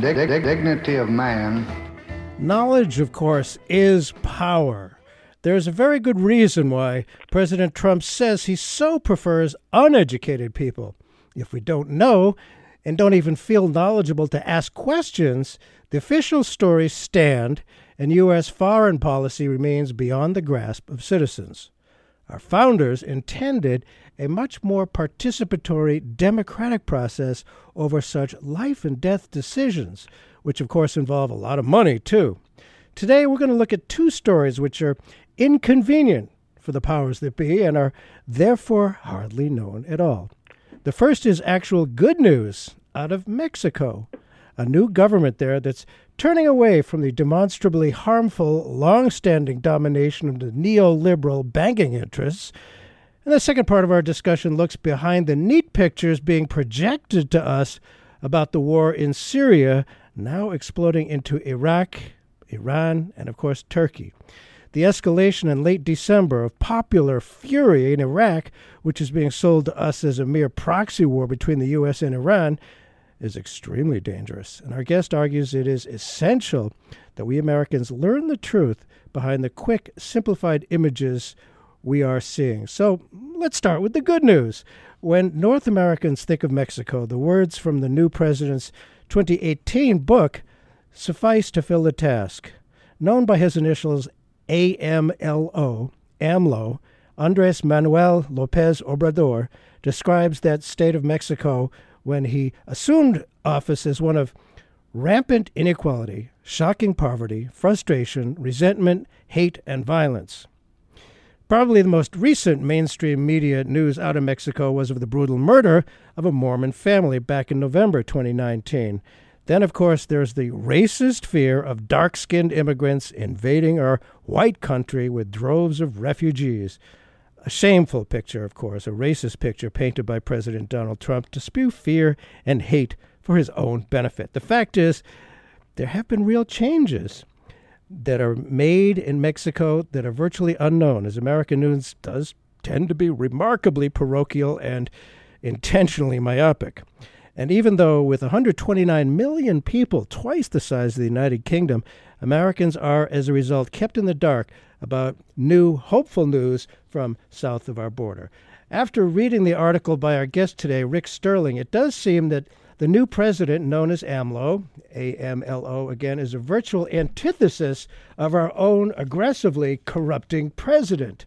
dig- dig- dignity of man. Knowledge, of course, is power. There's a very good reason why President Trump says he so prefers uneducated people. If we don't know and don't even feel knowledgeable to ask questions, the official stories stand and U.S. foreign policy remains beyond the grasp of citizens. Our founders intended a much more participatory democratic process over such life and death decisions, which of course involve a lot of money too. Today we're going to look at two stories which are inconvenient for the powers that be and are therefore hardly known at all. The first is actual good news out of Mexico, a new government there that's turning away from the demonstrably harmful, long standing domination of the neoliberal banking interests. And the second part of our discussion looks behind the neat pictures being projected to us about the war in Syria, now exploding into Iraq, Iran, and of course Turkey. The escalation in late December of popular fury in Iraq, which is being sold to us as a mere proxy war between the U.S. and Iran, is extremely dangerous. And our guest argues it is essential that we Americans learn the truth behind the quick, simplified images we are seeing. So let's start with the good news. When North Americans think of Mexico, the words from the new president's 2018 book suffice to fill the task. Known by his initials AMLO, AMLO, Andres Manuel Lopez Obrador describes that state of Mexico when he assumed office as one of rampant inequality, shocking poverty, frustration, resentment, hate, and violence. Probably the most recent mainstream media news out of Mexico was of the brutal murder of a Mormon family back in November 2019. Then, of course, there's the racist fear of dark skinned immigrants invading our white country with droves of refugees. A shameful picture, of course, a racist picture painted by President Donald Trump to spew fear and hate for his own benefit. The fact is, there have been real changes that are made in Mexico that are virtually unknown, as American news does tend to be remarkably parochial and intentionally myopic. And even though with 129 million people, twice the size of the United Kingdom, Americans are, as a result, kept in the dark about new, hopeful news from south of our border. After reading the article by our guest today, Rick Sterling, it does seem that the new president, known as AMLO, AMLO again, is a virtual antithesis of our own aggressively corrupting president.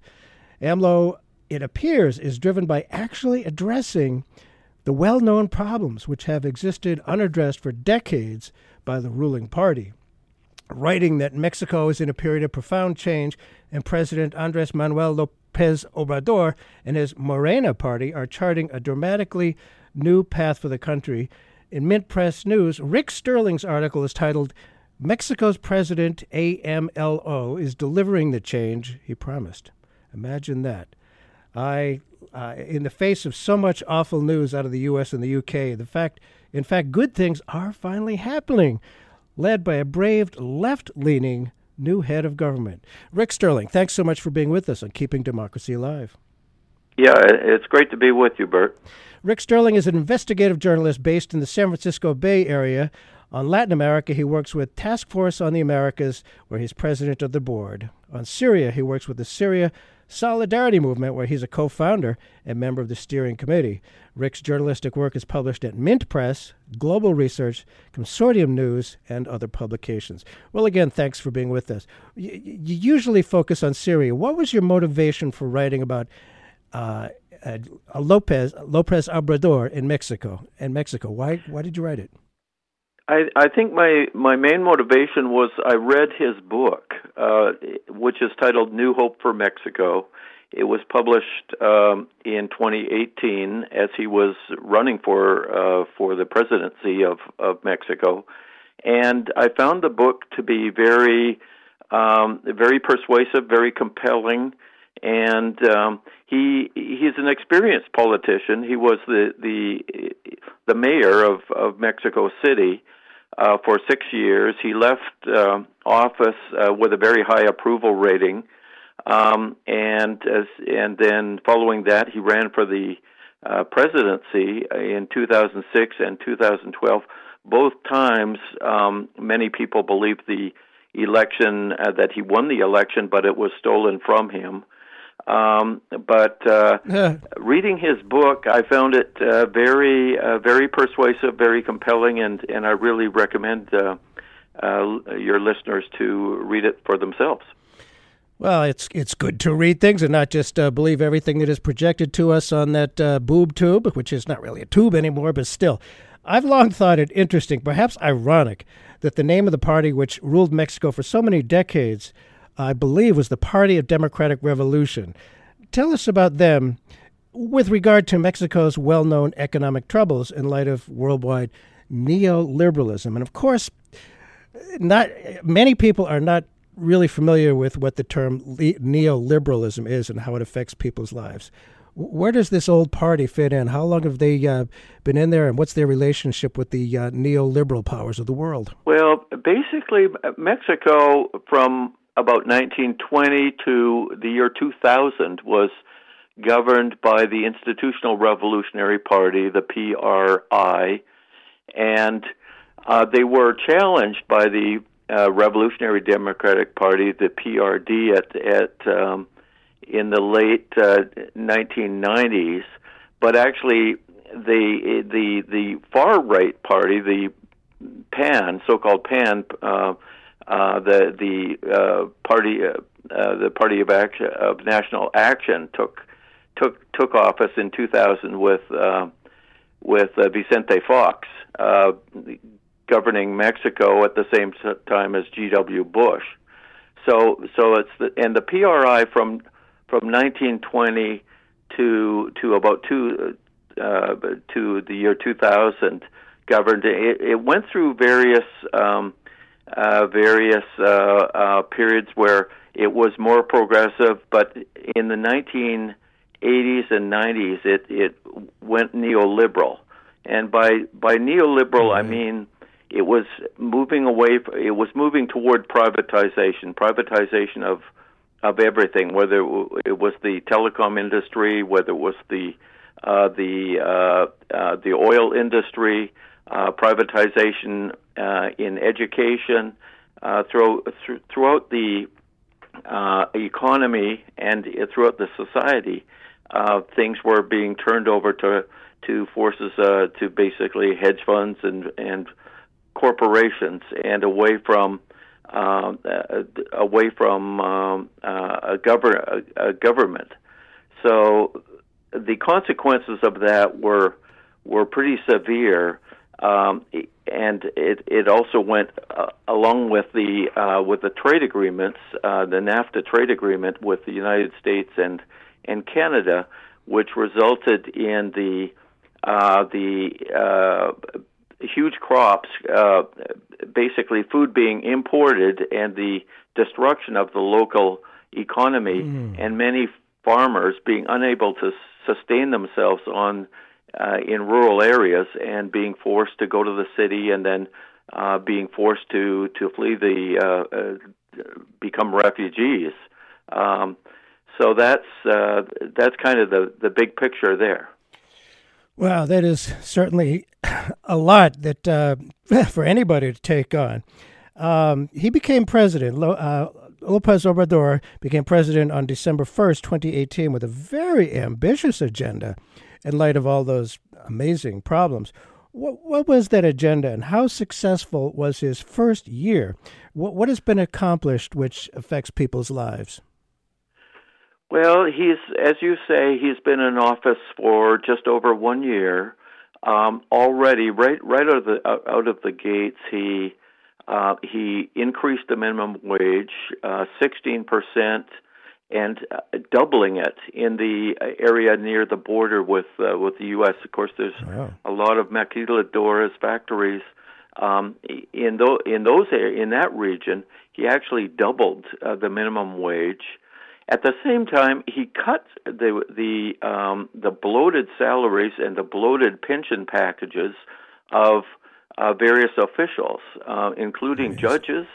AMLO, it appears, is driven by actually addressing the well known problems which have existed unaddressed for decades by the ruling party writing that Mexico is in a period of profound change, and President Andres Manuel Lopez Obrador and his Morena party are charting a dramatically new path for the country. In Mint Press News, Rick Sterling's article is titled Mexico's President AMLO is delivering the change he promised. Imagine that. I, uh, in the face of so much awful news out of the U.S. and the U.K., the fact, in fact, good things are finally happening led by a brave left leaning new head of government. Rick Sterling, thanks so much for being with us on Keeping Democracy Alive. Yeah, it's great to be with you, Bert. Rick Sterling is an investigative journalist based in the San Francisco Bay Area. On Latin America, he works with Task Force on the Americas, where he's president of the board. On Syria, he works with the Syria Solidarity Movement, where he's a co founder and member of the steering committee. Rick's journalistic work is published at Mint Press, Global Research, Consortium News, and other publications. Well, again, thanks for being with us. You, usually focus on Syria. What was your motivation for writing about uh, Lopez Lopez Obrador in Mexico? In Mexico, why why did you write it? I, I think my, my main motivation was I read his book, uh, which is titled New Hope for Mexico. It was published um, in 2018 as he was running for uh, for the presidency of, of Mexico, and I found the book to be very um, very persuasive, very compelling, and um, he he's an experienced politician. He was the the the mayor of of Mexico City uh, for six years. He left uh, office uh, with a very high approval rating, um, and as and then following that, he ran for the uh, presidency in 2006 and 2012. Both times, um, many people believe the election uh, that he won the election, but it was stolen from him. Um, but uh, reading his book, I found it uh, very, uh, very persuasive, very compelling, and and I really recommend uh, uh, your listeners to read it for themselves. Well, it's it's good to read things and not just uh, believe everything that is projected to us on that uh, boob tube, which is not really a tube anymore, but still. I've long thought it interesting, perhaps ironic, that the name of the party which ruled Mexico for so many decades I believe, was the Party of Democratic Revolution. Tell us about them with regard to Mexico's well known economic troubles in light of worldwide neoliberalism. And of course, not many people are not really familiar with what the term neoliberalism is and how it affects people's lives. Where does this old party fit in? How long have they uh, been in there, and what's their relationship with the uh, neoliberal powers of the world? Well, basically, Mexico, from about 1920 to the year 2000 was governed by the Institutional Revolutionary Party, the PRI, and uh, they were challenged by the uh, Revolutionary Democratic Party, the PRD, at at um, in the late uh, 1990s. But actually, the the the far right party, the PAN, so-called PAN. Uh, the the uh, party uh, uh, the Party of Action of National Action took took took office in 2000 with uh, with uh, Vicente Fox uh, governing Mexico at the same time as G.W. Bush. So so it's the and the PRI from from 1920 to to about two uh, to the year 2000 governed. It, it went through various um, uh, various uh, uh, periods where it was more progressive, but in the 1980s and 90s, it it went neoliberal, and by by neoliberal mm-hmm. I mean it was moving away. It was moving toward privatization, privatization of of everything, whether it was the telecom industry, whether it was the uh, the uh, uh, the oil industry, uh, privatization uh, in education, uh, through, th- throughout the uh, economy and throughout the society, uh, things were being turned over to to forces uh, to basically hedge funds and and corporations and away from uh, uh, away from um, uh, a, a, a government. So the consequences of that were were pretty severe. Um, and it it also went uh, along with the uh, with the trade agreements, uh, the NAFTA trade agreement with the United States and and Canada, which resulted in the uh, the uh, huge crops, uh, basically food being imported, and the destruction of the local economy, mm. and many farmers being unable to sustain themselves on uh, in rural areas and being forced to go to the city and then uh, being forced to to flee the uh, uh, become refugees. Um, so that's uh, that's kind of the the big picture there. Wow, that is certainly a lot that uh, for anybody to take on. Um, he became president. Uh, Lopez Obrador became president on December 1st, 2018, with a very ambitious agenda in light of all those amazing problems. What, what was that agenda and how successful was his first year? What, what has been accomplished which affects people's lives? Well, he's, as you say, he's been in office for just over one year. um, already right right out of the out of the gates he uh, he increased the minimum wage uh, 16% and uh, doubling it in the area near the border with uh, with the U.S. Of course, there's wow. a lot of maquiladoras factories um, in those in those in that region. He actually doubled uh, the minimum wage. At the same time, he cut the the um, the bloated salaries and the bloated pension packages of uh, various officials, uh, including nice. judges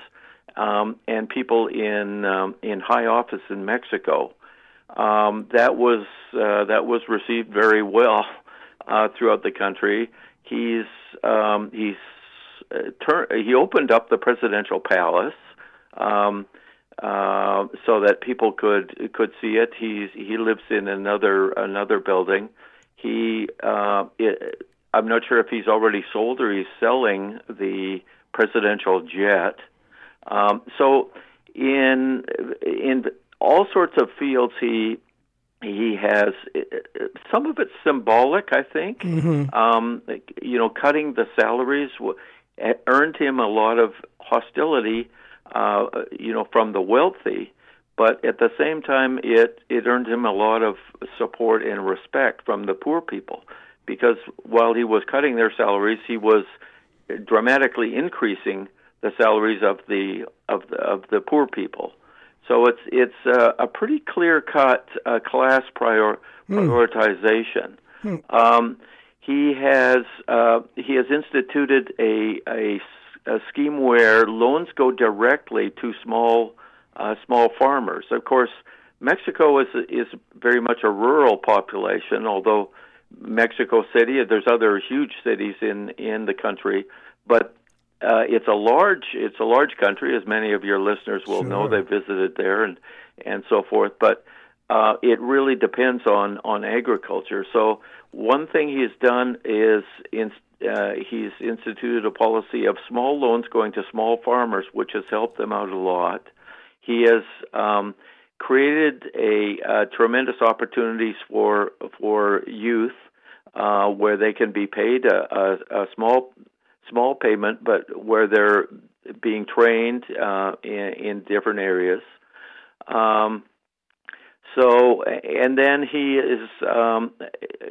um, and people in um, in high office in Mexico. Um, that was uh, that was received very well uh, throughout the country. He's um, he's uh, tur- he opened up the presidential palace um, uh, so that people could could see it. He's he lives in another another building. He uh, it, I'm not sure if he's already sold or he's selling the presidential jet. Um, so in in all sorts of fields, he he has some of it's symbolic. I think mm-hmm. um, you know cutting the salaries earned him a lot of hostility. Uh, you know from the wealthy, but at the same time, it it earned him a lot of support and respect from the poor people because while he was cutting their salaries, he was dramatically increasing the salaries of the of the, of the poor people. So it's it's uh, a pretty clear cut uh, class prior, hmm. prioritization. Mm. Um, he has uh, he has instituted a, a, a scheme where loans go directly to small uh, small farmers. Of course, Mexico is is very much a rural population, although Mexico City. There's other huge cities in in the country, but uh, it's a large it's a large country, as many of your listeners will sure. know. They visited there and and so forth, but uh, it really depends on on agriculture. So one thing he's done is in, uh, he's instituted a policy of small loans going to small farmers, which has helped them out a lot. He has um, created a tremendous opportunities for for youth uh, where they can be paid a, a, a, small small payment, but where they're being trained uh, in, in, different areas. Um, so, and then he is um,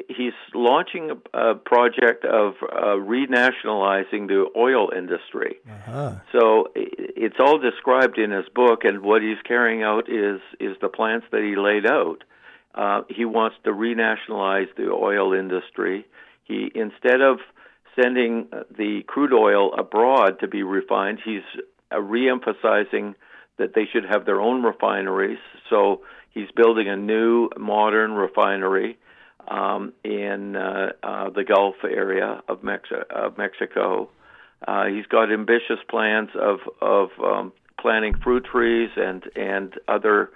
he's launching a, a project of uh, renationalizing the oil industry. Uh-huh. So it's all described in his book, and what he's carrying out is is the plans that he laid out. Uh, he wants to renationalize the oil industry. He instead of sending the crude oil abroad to be refined, he's uh, reemphasizing that they should have their own refineries. So he's building a new modern refinery um, in uh, uh, the Gulf area of, of Mexico. Uh, he's got ambitious plans of of um, planting fruit trees and and other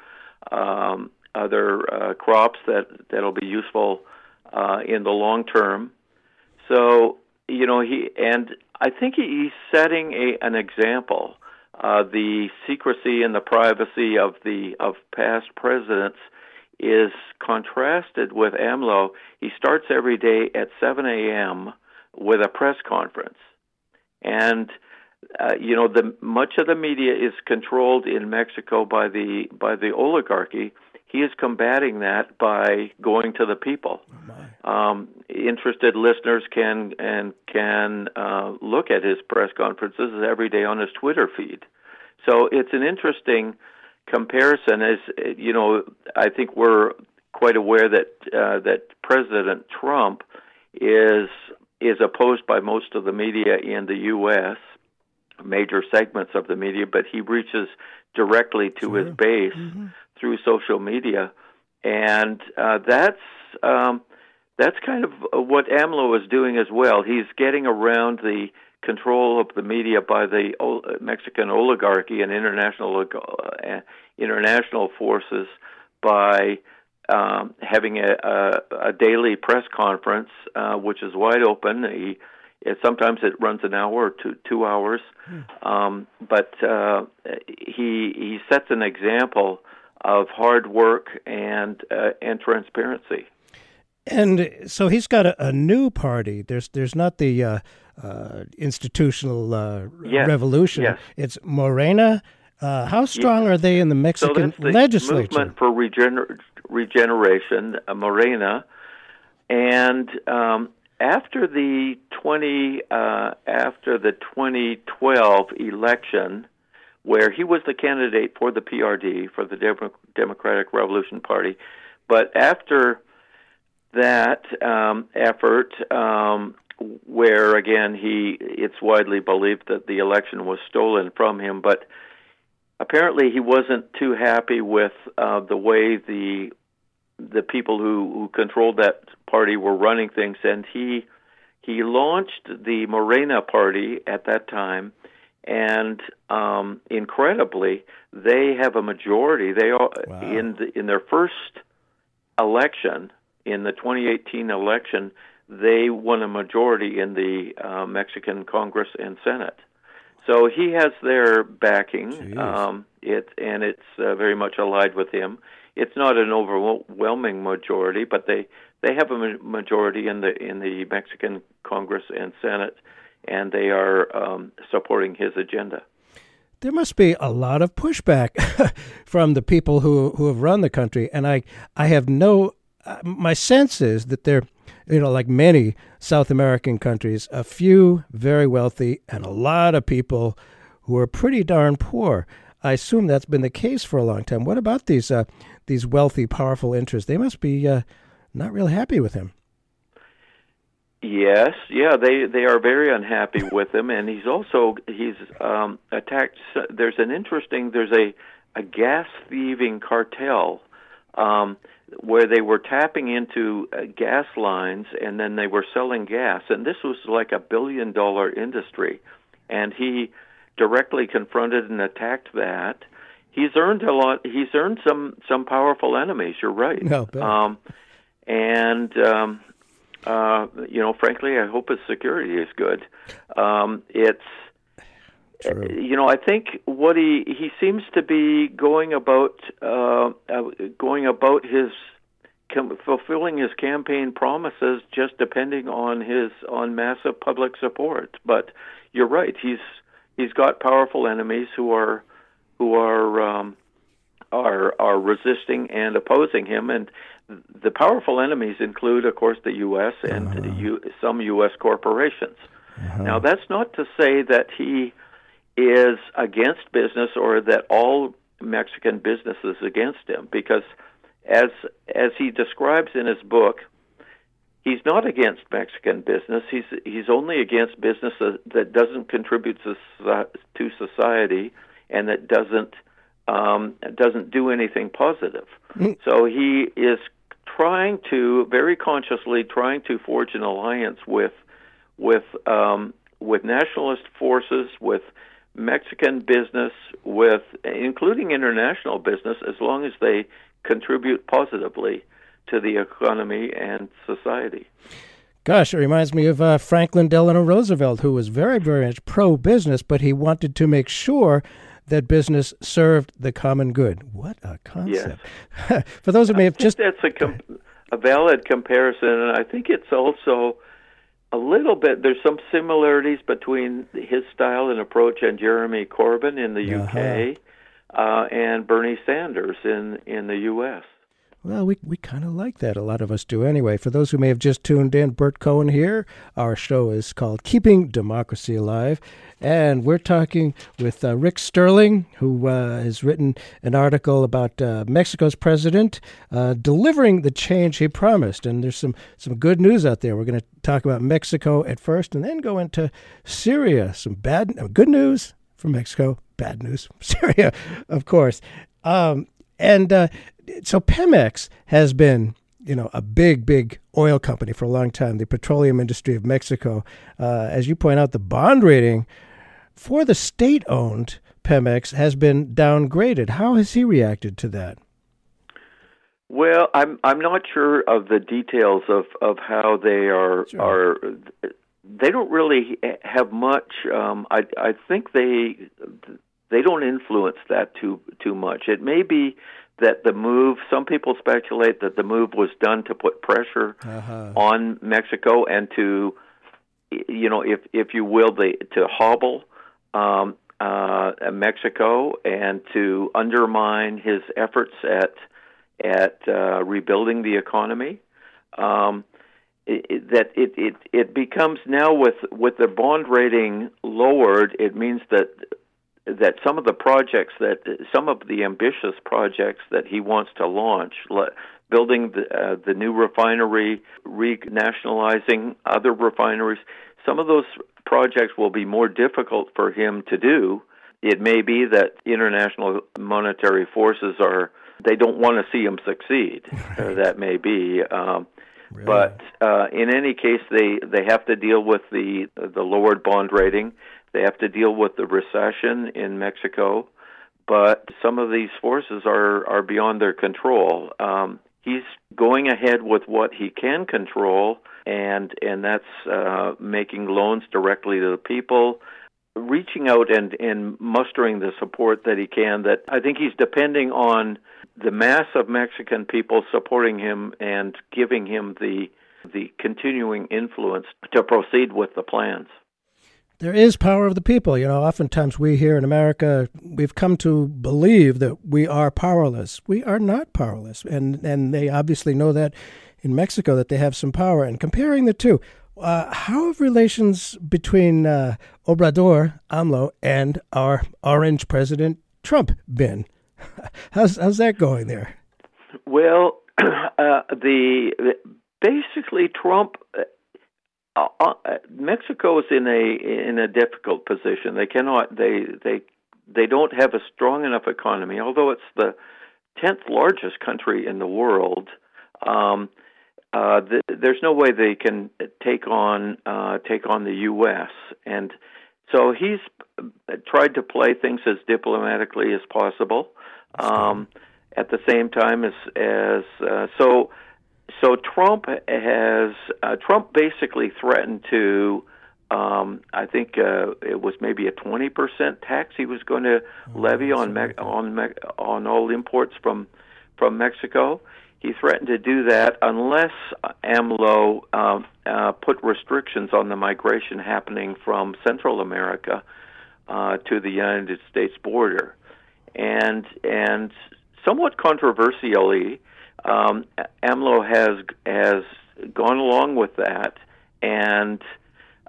um, other uh, crops that that'll be useful uh, in the long term. So you know he and I think he's setting a, an example. Uh, the secrecy and the privacy of the of past presidents is contrasted with AMLO. He starts every day at 7 a.m. with a press conference, and uh, you know the much of the media is controlled in Mexico by the by the oligarchy he is combating that by going to the people. Oh um, interested listeners can and can uh, look at his press conferences every day on his Twitter feed. So it's an interesting comparison. As you know, I think we're quite aware that uh, that President Trump is is opposed by most of the media in the U.S. Major segments of the media, but he reaches directly to sure. his base. Mm-hmm through social media, and uh, that's um, that's kind of what AMLO is doing as well. He's getting around the control of the media by the Mexican oligarchy and international uh, international forces by um, having a, a, a, daily press conference, uh, which is wide open. He, it, sometimes it runs an hour or two, two hours, hmm. um, but uh, he he sets an example of hard work and uh, and transparency. And so he's got a, a new party. There's there's not the uh, uh, institutional uh, yes. revolution. Yes. It's Morena. Uh, how strong yes. are they in the Mexican so the legislature? Movement for regener- regeneration, uh, Morena, and um, after the twenty uh, after the 2012 election, where he was the candidate for the PRD for the Dem- Democratic Revolution Party, but after that um, effort, um, where again he it's widely believed that the election was stolen from him, but apparently he wasn't too happy with uh, the way the the people who, who controlled that party were running things, and he he launched the Morena Party at that time, and um, incredibly, they have a majority. They are Wow. in the, in their first election in the 2018 election. They won a majority in the uh, Mexican Congress and Senate. So he has their backing. Um, it and it's uh, very much allied with him. It's not an overwhelming majority, but they they have a majority in the in the Mexican Congress and Senate, and they are um, supporting his agenda. there must be a lot of pushback from the people who who have run the country, and I I have no. Uh, my sense is that they're, you know, like many South American countries, a few very wealthy and a lot of people who are pretty darn poor. I assume that's been the case for a long time. What about these uh, these wealthy, powerful interests? They must be uh, not real happy with him. Yes, yeah, they they are very unhappy with him, and he's also he's um, attacked. There's an interesting there's a a gas thieving cartel um, where they were tapping into uh, gas lines and then they were selling gas, and this was like a billion dollar industry, and he directly confronted and attacked that. He's earned a lot. He's earned some some powerful enemies. You're right. No, um, and um, uh, you know, frankly, I hope his security is good. Um, it's True. you know, I think what he he seems to be going about uh, uh, going about his fulfilling his campaign promises, just depending on his on massive public support. But you're right; he's he's got powerful enemies who are who are um, are are resisting and opposing him, and the powerful enemies include, of course, the U.S. and uh-huh. U, some U.S. corporations. Uh-huh. Now, that's not to say that he is against business or that all Mexican business is against him, because as as he describes in his book, he's not against Mexican business. He's he's only against business that, that doesn't contribute to, to society and that doesn't um, doesn't do anything positive. Mm. So he is trying to very consciously trying to forge an alliance with with um, with nationalist forces, with Mexican business, with including international business, as long as they contribute positively to the economy and society. Gosh, it reminds me of uh, Franklin Delano Roosevelt, who was very, very much pro business, but he wanted to make sure that business served the common good. What a concept. For those who may have just. That's a, com- a valid comparison, and I think it's also a little bit, there's some similarities between his style and approach and Jeremy Corbyn in the UK uh, and Bernie Sanders in, in the U.S. Well, we, we kind of like that. A lot of us do anyway. For those who may have just tuned in, Bert Cohen here. Our show is called Keeping Democracy Alive. And we're talking with uh, Rick Sterling, who uh, has written an article about uh, Mexico's president uh, delivering the change he promised. And there's some, some good news out there. We're going to talk about Mexico at first and then go into Syria. Some bad, uh, good news from Mexico, bad news from Syria, of course. Um, and uh, so Pemex has been, you know, a big, big oil company for a long time. The petroleum industry of Mexico, uh, as you point out, the bond rating for the state-owned Pemex has been downgraded. How has he reacted to that? Well, I'm I'm not sure of the details of, of how they are Sure. are. They don't really have much. Um, I I think they they don't influence that too too much. It may be that the move. Some people speculate that the move was done to put pressure Uh-huh. on Mexico and to, you know, if if you will, the to hobble um, uh, Mexico and to undermine his efforts at at uh, rebuilding the economy. Um, it, it, that it, it it becomes now with with the bond rating lowered, it means that that some of the projects that some of the ambitious projects that he wants to launch, building the uh, the new refinery, renationalizing other refineries, some of those projects will be more difficult for him to do. It may be that international monetary forces are they don't want to see him succeed. Uh, that may be. Um, Really? but uh, in any case, they they have to deal with the the lowered bond rating. They have to deal with the recession in Mexico. But some of these forces are are beyond their control. Um, he's going ahead with what he can control, and and that's uh, making loans directly to the people, reaching out and and mustering the support that he can. That I think he's depending on the mass of Mexican people supporting him and giving him the the continuing influence to proceed with the plans. There is power of the people. You know, oftentimes we here in America, we've come to believe that we are powerless. We are not powerless. And, and they obviously know that in Mexico that they have some power. And comparing the two, uh, how have relations between uh, Obrador, AMLO, and our orange president, Trump, been? how's, how's that going there? Well, uh, the basically Trump uh, uh, Mexico is in a in a difficult position. They cannot they they they don't have a strong enough economy, although it's the tenth largest country in the world. Um, uh, th- there's no way they can take on uh, take on the U.S. and so he's tried to play things as diplomatically as possible. Um, at the same time as as uh, so so Trump has uh, Trump basically threatened to um, I think uh, it was maybe a twenty percent tax he was going to levy on Me- on Me- on all imports from from Mexico. He threatened to do that unless AMLO um, uh, put restrictions on the migration happening from Central America uh, to the United States border, and and somewhat controversially, um, AMLO has has gone along with that, and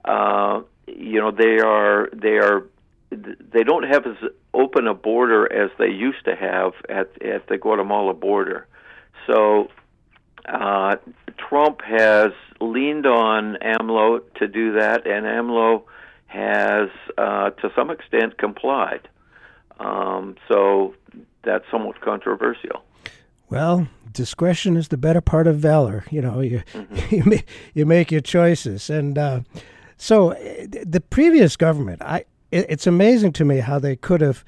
uh, you know they are they are they don't have as open a border as they used to have at at the Guatemala border. So uh, Trump has leaned on AMLO to do that, and AMLO has, uh, to some extent, complied. Um, so that's somewhat controversial. Well, discretion is the better part of valor. You know, you mm-hmm. you, make, you make your choices, and uh, so the previous government, I it, it's amazing to me how they could have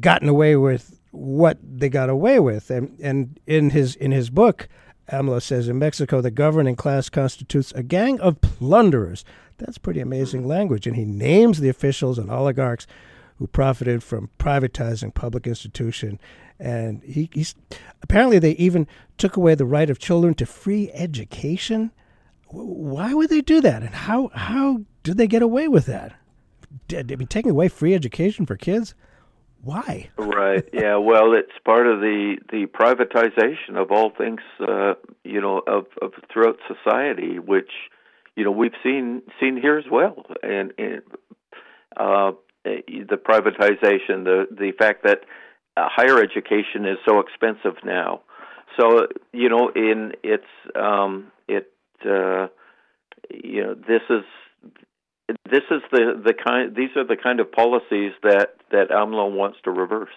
gotten away with what they got away with, and and in his in his book. AMLO says in Mexico, the governing class constitutes a gang of plunderers. That's pretty amazing language. And he names the officials and oligarchs who profited from privatizing public institution. And he, he's apparently they even took away the right of children to free education. Why would they do that? And how how did they get away with that? I mean, taking away free education for kids? Why? right. Yeah. Well, it's part of the the privatization of all things, uh, you know, of, of throughout society, which you know we've seen seen here as well, and, and uh, the privatization, the the fact that uh, higher education is so expensive now. So you know, in it's um, it uh, you know this is this is the the kind these are the kind of policies that that AMLO wants to reverse.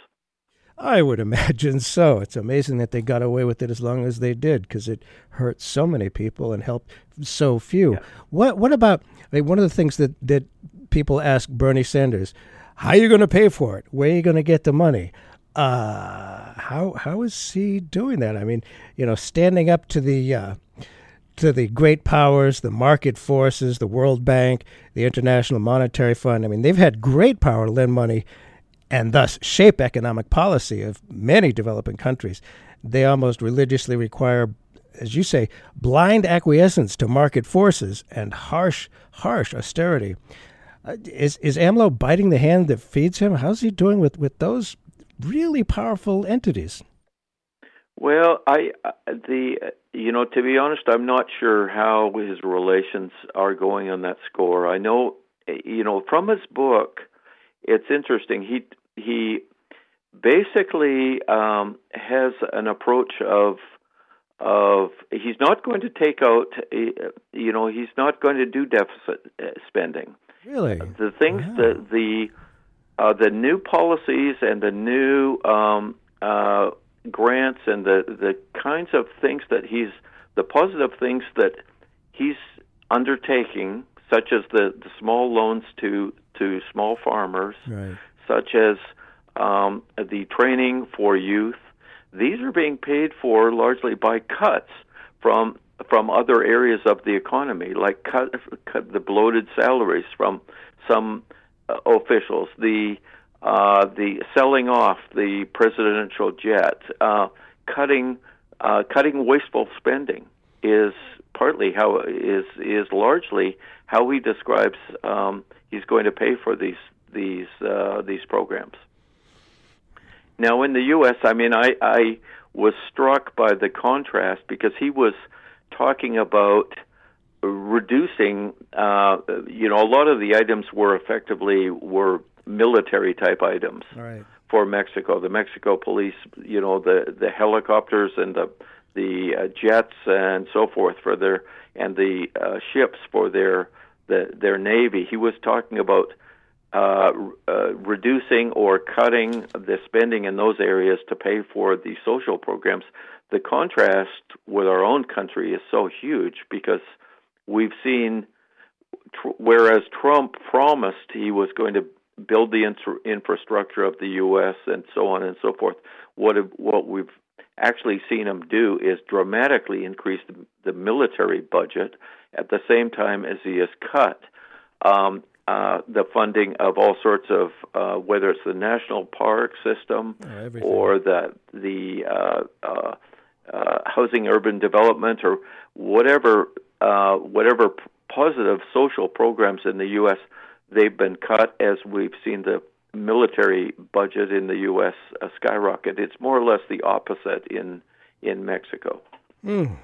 I would imagine so. It's amazing that they got away with it as long as they did because it hurt so many people and helped so few. Yeah. What what about I mean, one of the things that that people ask Bernie Sanders, how are you going to pay for it? Where are you going to get the money? Uh, how how is he doing that? I mean, you know, standing up to the uh, to the great powers, the market forces, the World Bank, the International Monetary Fund. I mean, they've had great power to lend money and thus shape economic policy of many developing countries. They almost religiously require, as you say, blind acquiescence to market forces and harsh, harsh austerity. Uh, is is AMLO biting the hand that feeds him? How's he doing with, with those really powerful entities? Well, I uh, the you know to be honest, I'm not sure how his relations are going on that score. I know you know from his book, it's interesting. He he basically um, has an approach of of he's not going to take out you know he's not going to do deficit uh, spending. Really, the things wow. that the uh, the new policies and the new um, uh, grants and the the kinds of things that he's the positive things that he's undertaking, such as the, the small loans to to small farmers, right. such as um, the training for youth. These are being paid for largely by cuts from from other areas of the economy, like cut, cut the bloated salaries from some officials, the uh, the selling off the presidential jet, uh, cutting uh, cutting wasteful spending is partly how is is largely how he describes um, he's going to pay for these these uh, these programs. Now in the U.S., I mean, I, I was struck by the contrast because he was talking about reducing. Uh, you know, a lot of the items were effectively were military type items right. for Mexico. The Mexico police, you know, the the helicopters and the the uh, jets and so forth for their and the uh, ships for their the, their navy. He was talking about uh, uh, reducing or cutting the spending in those areas to pay for the social programs. The contrast with our own country is so huge because we've seen, tr- whereas Trump promised he was going to build the infra- infrastructure of the U.S. and so on and so forth. What what we've actually seen him do is dramatically increase the, the military budget at the same time as he has cut um, uh, the funding of all sorts of uh, whether it's the national park system oh, or the the uh, uh, uh, housing urban development or whatever uh, whatever p- positive social programs in the U.S they've been cut as we've seen the military budget in the U.S. Uh, skyrocket. It's more or less the opposite in in Mexico. Mm.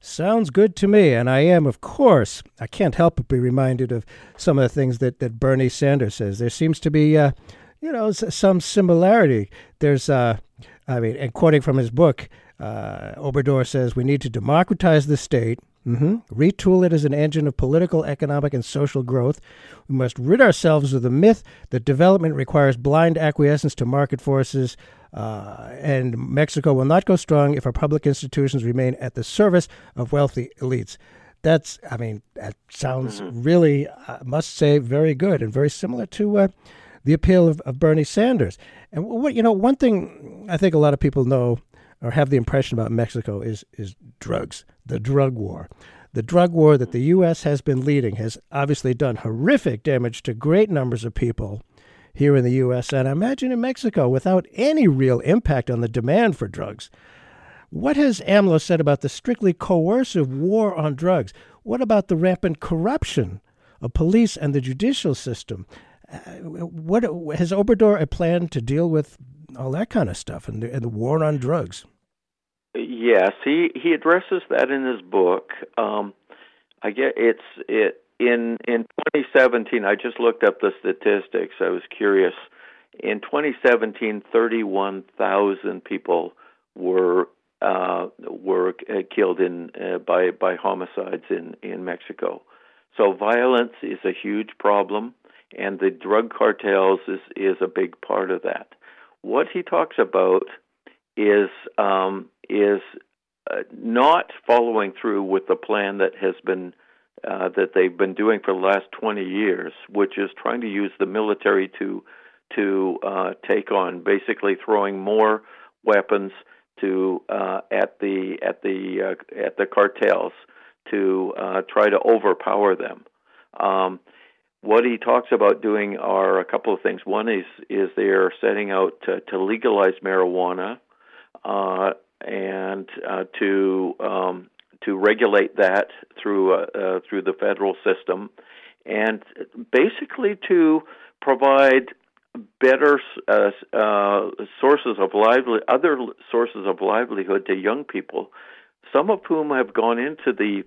Sounds good to me, and I am, of course, I can't help but be reminded of some of the things that, that Bernie Sanders says. There seems to be, uh, you know, some similarity. There's, uh, I mean, and quoting from his book, uh, Obrador says, we need to democratize the state, Mm-hmm. Retool it as an engine of political, economic, and social growth. We must rid ourselves of the myth that development requires blind acquiescence to market forces, uh, and Mexico will not go strong if our public institutions remain at the service of wealthy elites. That's, I mean, that sounds mm-hmm. really, I must say, very good and very similar to uh, the appeal of, of Bernie Sanders. And what you know, one thing I think a lot of people know or have the impression about Mexico is is drugs, the drug war. The drug war that the U.S. has been leading has obviously done horrific damage to great numbers of people here in the U.S. and I imagine in Mexico without any real impact on the demand for drugs. What has AMLO said about the strictly coercive war on drugs? What about the rampant corruption of police and the judicial system? Uh, what has Obrador a plan to deal with all that kind of stuff and the, and the war on drugs. Yes, he he addresses that in his book. Um, I get it's it in in 2017. I just looked up the statistics. I was curious. In 2017, 31,000 people were uh, were uh, killed in uh, by by homicides in in Mexico. So violence is a huge problem, and the drug cartels is is a big part of that. What he talks about is um, is uh, not following through with the plan that has been uh, that they've been doing for the last 20 years, which is trying to use the military to to uh, take on basically throwing more weapons to uh, at the at the uh, at the cartels to uh, try to overpower them. Um, what he talks about doing are a couple of things. One is is they are setting out to, to legalize marijuana uh, and uh, to um, to regulate that through uh, uh, through the federal system, and basically to provide better uh, uh, sources of lively other sources of livelihood to young people, some of whom have gone into the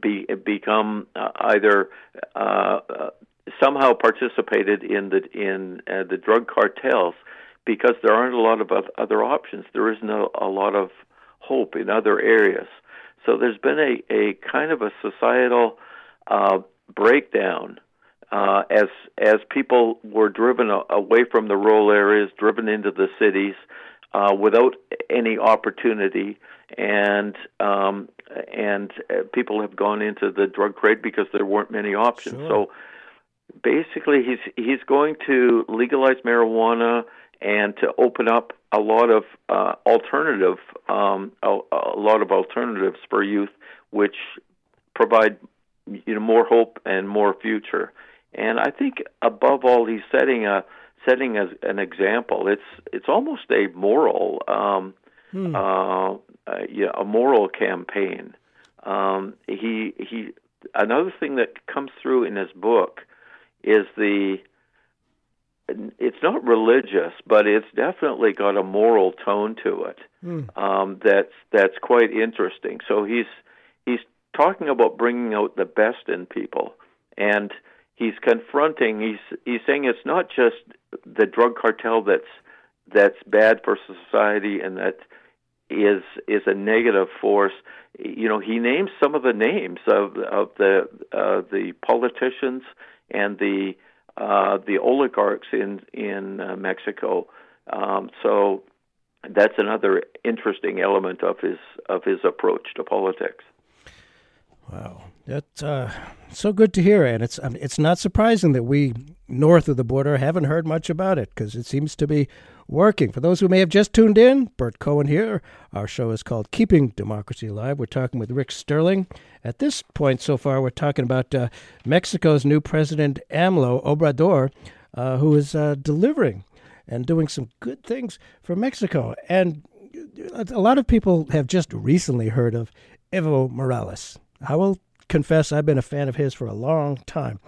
be, become uh, either uh, uh, somehow participated in the in uh, the drug cartels because there aren't a lot of other options. There isn't a, a lot of hope in other areas. So there's been a, a kind of a societal uh, breakdown uh, as as people were driven away from the rural areas, driven into the cities uh, without any opportunity, and um, and uh, people have gone into the drug trade because there weren't many options. Sure. So basically, he's he's going to legalize marijuana and to open up a lot of uh, alternative um, a, a lot of alternatives for youth, which provide you know more hope and more future. And I think above all, he's setting a setting as an example. It's it's almost a moral, um, hmm. uh, uh, yeah, a moral campaign. Um, he he. Another thing that comes through in his book is the. It's not religious, but it's definitely got a moral tone to it. Hmm. Um, that's that's quite interesting. So he's he's talking about bringing out the best in people, and he's confronting. He's he's saying it's not just the drug cartel that's that's bad for society and that is is a negative force. You know, he names some of the names of of the uh, the politicians and the uh, the oligarchs in in uh, Mexico. Um, so that's another interesting element of his of his approach to politics. Wow, that's uh, so good to hear, and it's it's not surprising that we north of the border haven't heard much about it because it seems to be working. For those who may have just tuned in, Bert Cohen here. Our show is called Keeping Democracy Alive. We're talking with Rick Sterling. At this point so far, we're talking about uh, Mexico's new president, AMLO Obrador, uh, who is uh, delivering and doing some good things for Mexico. And a lot of people have just recently heard of Evo Morales. I will confess I've been a fan of his for a long time.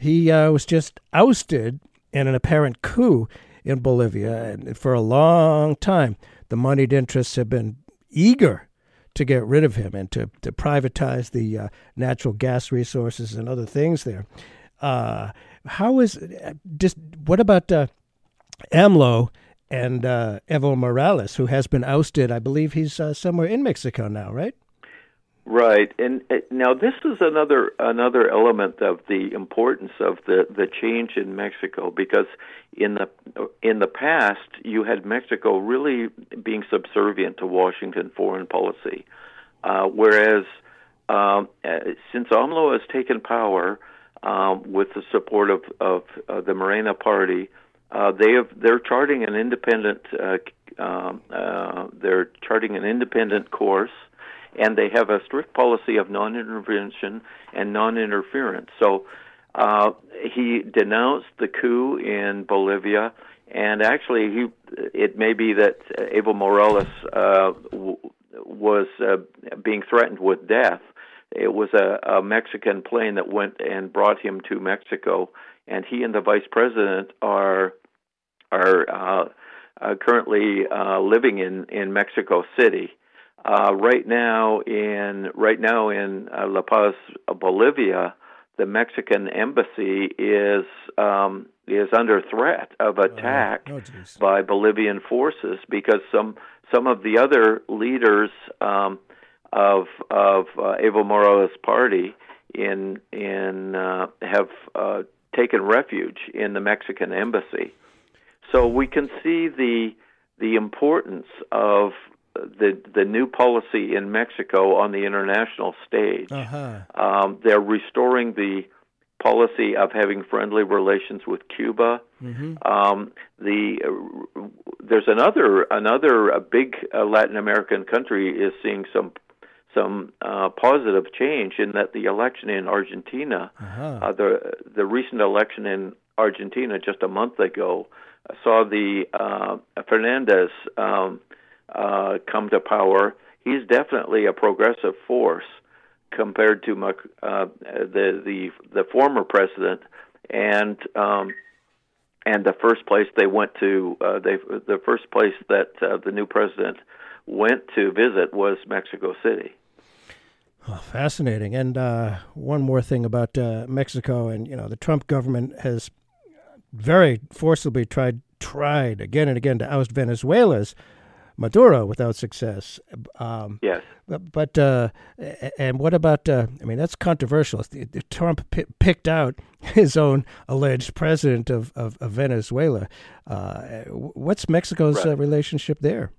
He uh, was just ousted in an apparent coup in Bolivia, and for a long time, the moneyed interests have been eager to get rid of him and to, to privatize the uh, natural gas resources and other things there. Uh, how is just what about uh, AMLO and uh, Evo Morales, who has been ousted? I believe he's uh, somewhere in Mexico now, right? Right, and uh, now this is another another element of the importance of the the change in Mexico because in the in the past you had Mexico really being subservient to Washington foreign policy, uh, whereas um, uh, since AMLO has taken power um, with the support of of uh, the Morena Party, uh, they have they're charting an independent uh, um, they're charting an independent course and they have a strict policy of non-intervention and non-interference. So uh, he denounced the coup in Bolivia, and actually, he it may be that Evo Morales uh, w- was uh, being threatened with death. It was a, a Mexican plane that went and brought him to Mexico, and he and the vice president are are uh, uh, currently uh, living in in Mexico City. Uh, right now in right now in uh, La Paz, Bolivia, the Mexican embassy is um, is under threat of oh, attack oh, by Bolivian forces because some some of the other leaders um, of of uh, Evo Morales' party in in uh, have uh, taken refuge in the Mexican embassy. So we can see the the importance of the the new policy in Mexico on the international stage. Uh-huh. Um, they're restoring the policy of having friendly relations with Cuba. Mm-hmm. Um, the uh, there's another another big uh, Latin American country is seeing some some uh, positive change in that the election in Argentina, Uh-huh. uh, the the recent election in Argentina just a month ago, uh, saw the uh, Fernandez um, uh, come to power. He's definitely a progressive force compared to uh, the the the former president, and um, and the first place they went to, uh, they the first place that uh, the new president went to visit was Mexico City. Oh, fascinating. And uh, one more thing about uh, Mexico, and you know, the Trump government has very forcibly tried tried again and again to oust Venezuela's Maduro without success. Um, yes. But, but uh, and what about? Uh, I mean, that's controversial. Trump p- picked out his own alleged president of of, of Venezuela. Uh, what's Mexico's right. relationship there?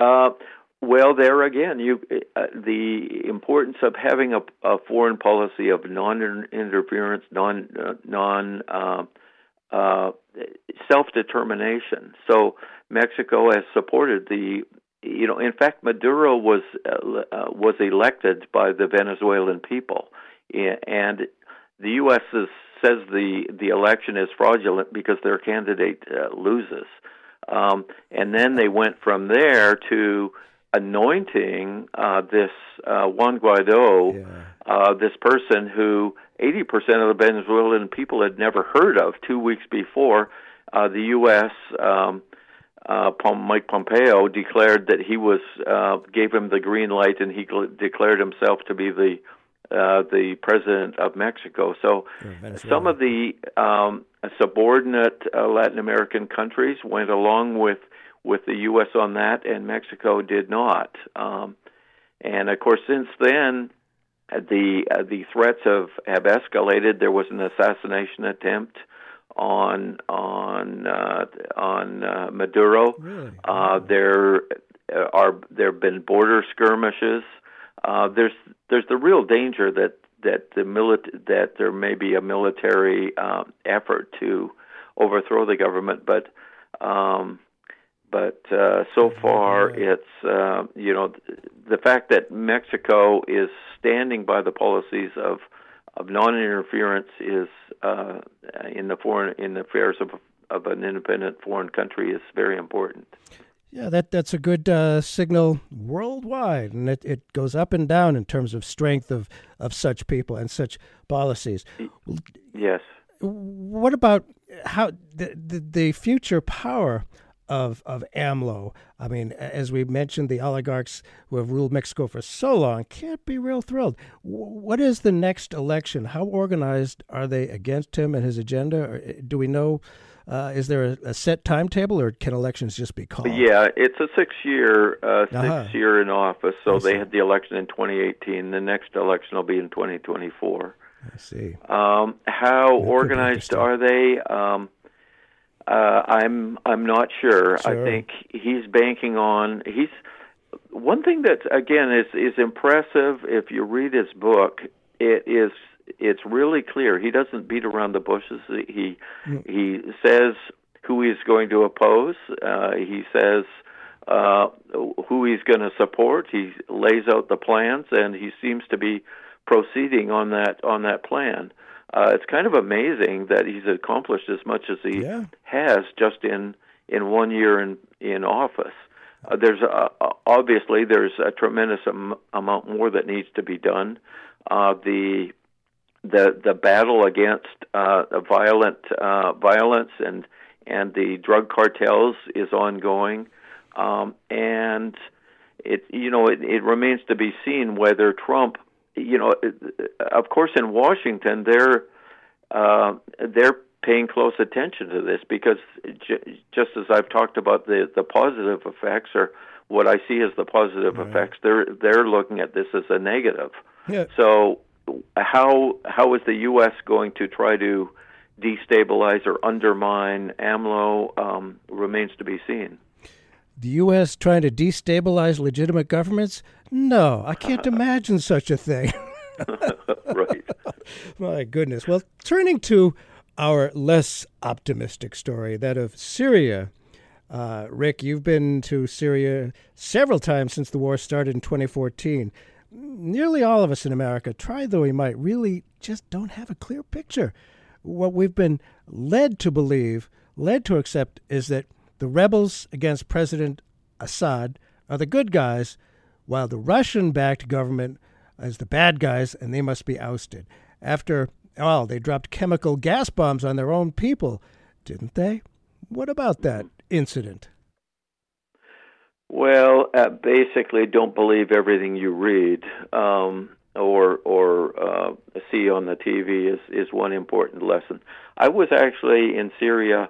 Uh, well, there again, you uh, the importance of having a, a foreign policy of non-interference, non non uh, uh, self-determination. So Mexico has supported the, you know, in fact, Maduro was uh, was elected by the Venezuelan people, and the U.S. Is, says the the election is fraudulent because their candidate uh, loses, um, and then they went from there to anointing uh, this uh, Juan Guaido, yeah. uh, this person who 80% of the Venezuelan people had never heard of two weeks before. Uh, the U.S. Um, uh, Mike Pompeo declared that he was uh, gave him the green light, and he declared himself to be the uh, the president of Mexico. So some of the um, subordinate uh, Latin American countries went along with with the U.S. on that, and Mexico did not. Um, and of course, since then, the uh, the threats have have escalated. There was an assassination attempt on on uh, on uh, Maduro. Really? Uh, there are there have been border skirmishes. Uh, there's there's the real danger that that the milit- that there may be a military um, effort to overthrow the government, but um, but uh, so far it's uh, you know the fact that Mexico is standing by the policies of of non-interference is uh, in the foreign in the affairs of of an independent foreign country is very important. Yeah, that that's a good uh, signal worldwide, and it, it goes up and down in terms of strength of, of such people and such policies. Yes. What about how the the, the future power of of AMLO? I mean, as we mentioned, the oligarchs who have ruled Mexico for so long can't be real thrilled. What is the next election? How organized are they against him and his agenda? Or do we know? Uh, is there a, a, set timetable, or can elections just be called? Yeah, it's a six-year, uh, Uh-huh. six-year in office. So they had the election in 2018. The next election will be in 2024. I see. Um, how organized are they? Um, uh, I'm I'm not sure. I think he's banking on he's one thing that again is is impressive. If you read his book, it is it's really clear. He doesn't beat around the bushes. He Mm. he says who he's going to oppose. Uh, he says uh, who he's going to support. He lays out the plans, and he seems to be proceeding on that on that plan. Uh, it's kind of amazing that he's accomplished as much as he Yeah. has just in in one year in in office. Uh, there's uh, obviously there's a tremendous am- amount more that needs to be done. Uh, the the the battle against uh, violent uh, violence and and the drug cartels is ongoing, um, and it you know it, it remains to be seen whether Trump you know of course in Washington they're uh, they're paying close attention to this because j- just as I've talked about the the positive effects or what I see as the positive Right. effects they're they're looking at this as a negative. Yeah. So how how is the U.S. going to try to destabilize or undermine AMLO um, remains to be seen. The U.S. trying to destabilize legitimate governments? No, I can't imagine such a thing. right. My goodness. Well, turning to our less optimistic story, that of Syria. Uh, Rick, you've been to Syria several times since the war started in 2014. Nearly all of us in America, try though we might, really just don't have a clear picture. What we've been led to believe, led to accept, is that the rebels against President Assad are the good guys, while the Russian backed government is the bad guys and they must be ousted. After all, they dropped chemical gas bombs on their own people, didn't they? What about that incident? Well, uh, basically, don't believe everything you read um, or or uh, see on the TV is is one important lesson. I was actually in Syria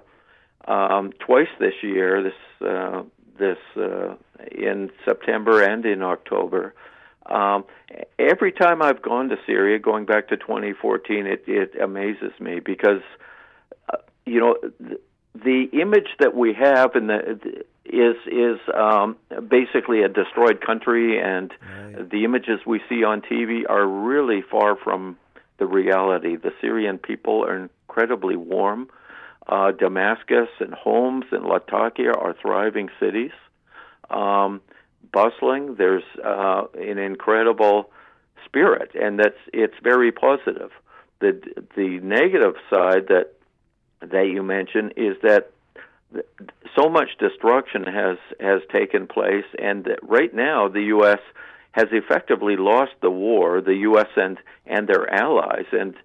um, twice this year. This uh, this uh, in September and in October. Um, every time I've gone to Syria, going back to 2014, it, it amazes me because, uh, you know, the, the image that we have in the is is um, basically a destroyed country, and right. the images we see on TV are really far from the reality. The Syrian people are incredibly warm. Uh, Damascus and Homs and Latakia are thriving cities. Um, bustling. There's uh, an incredible spirit, and that's it's very positive. The the negative side that that you mentioned is that so much destruction has has taken place, and that right now the U.S. has effectively lost the war. The U.S. and and their allies, and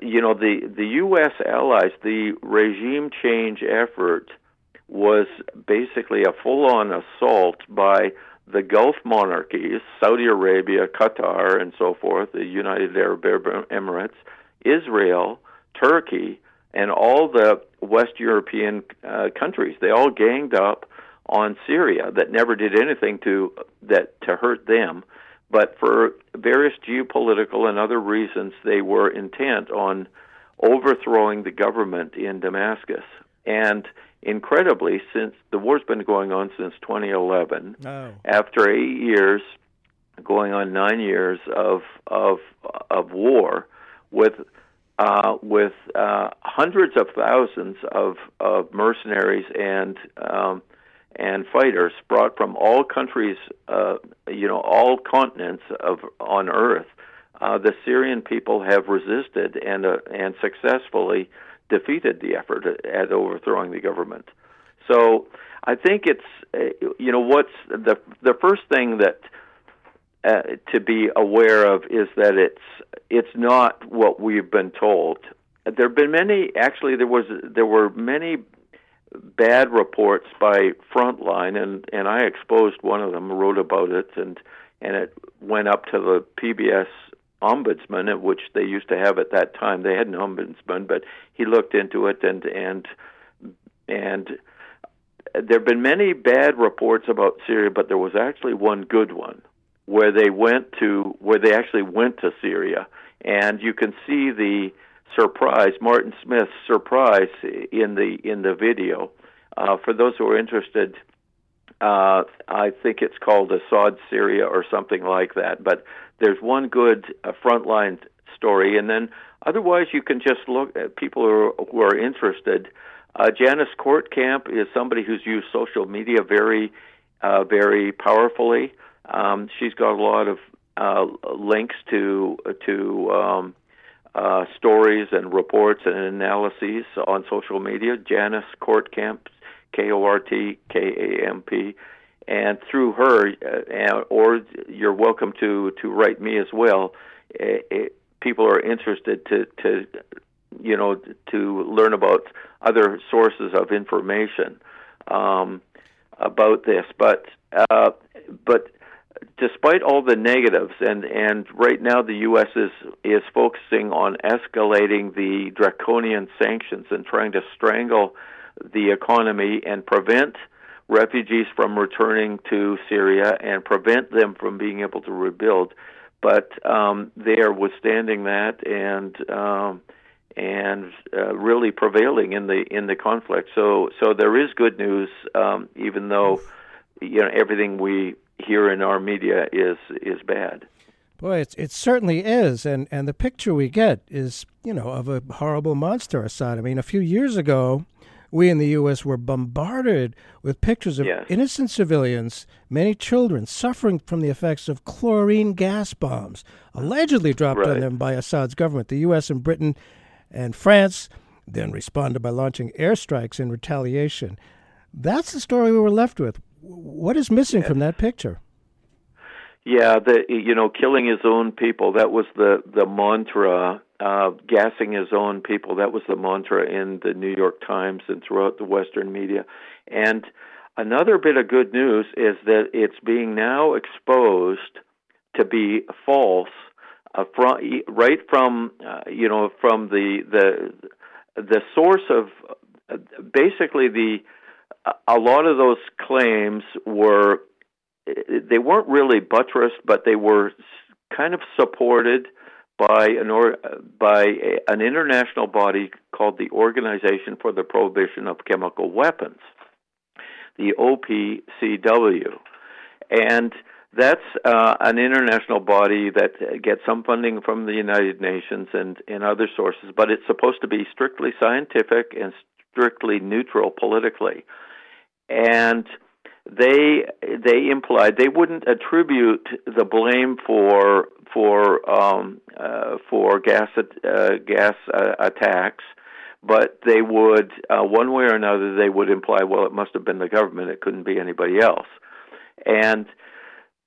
you know the the U.S. allies, the regime change effort was basically a full-on assault by the Gulf monarchies, Saudi Arabia, Qatar, and so forth, the United Arab Emirates, Israel, Turkey, and all the West European uh, countries. They all ganged up on Syria that never did anything to that to hurt them, but for various geopolitical and other reasons, they were intent on overthrowing the government in Damascus. And incredibly, since the war's been going on since 2011, oh. after eight years, going on nine years of of of war, with uh, with uh, hundreds of thousands of of mercenaries and um, and fighters brought from all countries, uh, you know, all continents of on Earth. Uh, the Syrian people have resisted and uh, and successfully defeated the effort at overthrowing the government. So I think it's uh, you know what's the the first thing that uh, to be aware of is that it's it's not what we've been told. There have been many actually there was there were many bad reports by Frontline and and I exposed one of them wrote about it and and it went up to the PBS ombudsman, which they used to have at that time. They had an ombudsman, but he looked into it and and and there have been many bad reports about Syria, but there was actually one good one where they went to where they actually went to Syria, and you can see the surprise, Martin Smith's surprise in the in the video. Uh, for those who are interested, uh, I think it's called Assad Syria or something like that. But there's one good uh, frontline story, and then otherwise you can just look at people who are, who are interested. Uh, Janice Kortkamp is somebody who's used social media very, uh, very powerfully. Um, she's got a lot of uh, links to to um, uh, stories and reports and analyses on social media. Janice Kortkamp, K O R T K A M P and through her, uh, or you're welcome to to write me as well. It, uh, it, people are interested to to you know to learn about other sources of information um, about this, but uh, but despite all the negatives, and and right now the U.S. is is focusing on escalating the draconian sanctions and trying to strangle the economy and prevent refugees from returning to Syria and prevent them from being able to rebuild. But um, they are withstanding that and um, and uh, really prevailing in the in the conflict. So so there is good news, um, even though you know everything we hear in our media is is bad. Boy, it, it certainly is, and and the picture we get is you know of a horrible monster Assad. I mean, a few years ago, we in the U.S. were bombarded with pictures of Yes. innocent civilians, many children, suffering from the effects of chlorine gas bombs, allegedly dropped on them by Assad's government. The U.S. and Britain and France then responded by launching airstrikes in retaliation. That's the story we were left with. What is missing from that picture? Yeah, the you know, killing his own people. That was the the mantra. Uh, gassing his own people. That was the mantra in the New York Times and throughout the Western media. And another bit of good news is that it's being now exposed to be false. Uh, from right from uh, you know from the the the source of uh, basically the a lot of those claims were they weren't really buttressed, but they were kind of supported by an or, by a, an international body called the Organization for the Prohibition of Chemical Weapons, the OPCW, and that's uh, an international body that gets some funding from the United Nations and, and other sources, but it's supposed to be strictly scientific and strictly neutral politically. And they they implied they wouldn't attribute the blame for for um, uh, for gas uh, gas uh, attacks, but they would uh, one way or another they would imply well it must have been the government. It couldn't be anybody else, and